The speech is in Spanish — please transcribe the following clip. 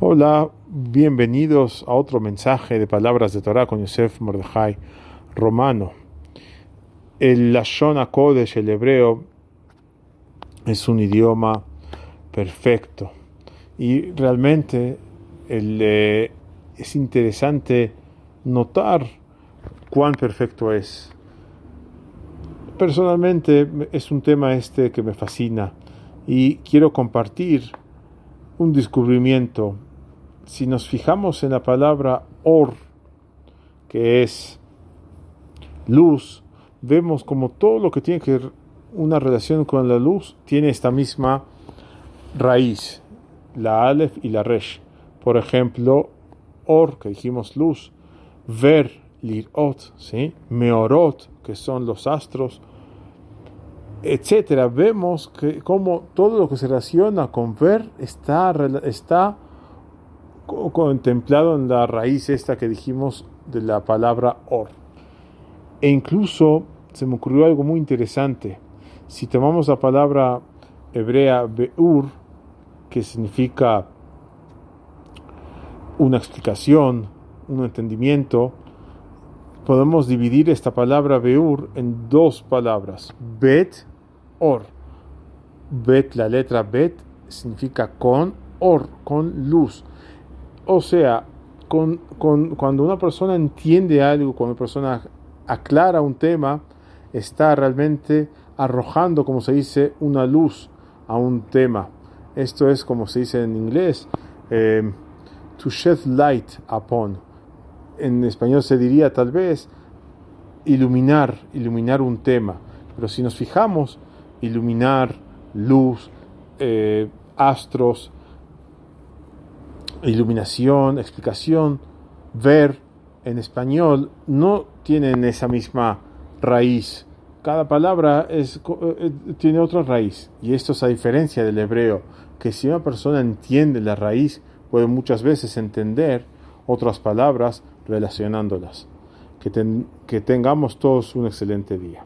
Hola, bienvenidos a otro mensaje de palabras de Torah con Yosef Mordejai Romano. El Lashon HaKodesh, el hebreo, es un idioma perfecto y realmente eh, es interesante notar cuán perfecto es. Personalmente es un tema este que me fascina y quiero compartir un descubrimiento si nos fijamos en la palabra or, que es luz, vemos como todo lo que tiene que una relación con la luz tiene esta misma raíz, la Aleph y la Resh. Por ejemplo, or, que dijimos luz, ver, lirot, ¿sí? meorot, que son los astros, etcétera. Vemos que como todo lo que se relaciona con ver está, está contemplado en la raíz esta que dijimos de la palabra or. E incluso se me ocurrió algo muy interesante. Si tomamos la palabra hebrea beur, que significa una explicación, un entendimiento, podemos dividir esta palabra beur en dos palabras, bet, or. Bet, la letra bet, significa con, or, con luz. O sea, cuando una persona entiende algo, cuando una persona aclara un tema, está realmente arrojando, como se dice, una luz a un tema. Esto es como se dice en inglés, eh, to shed light upon. En español se diría tal vez iluminar, iluminar un tema. Pero si nos fijamos, iluminar, luz, eh, astros, iluminación, explicación, ver en español no tienen esa misma raíz. Cada palabra es, eh, eh, tiene otra raíz. Y esto es a diferencia del hebreo, que si una persona entiende la raíz, puede muchas veces entender otras palabras relacionándolas. Que, que tengamos todos un excelente día.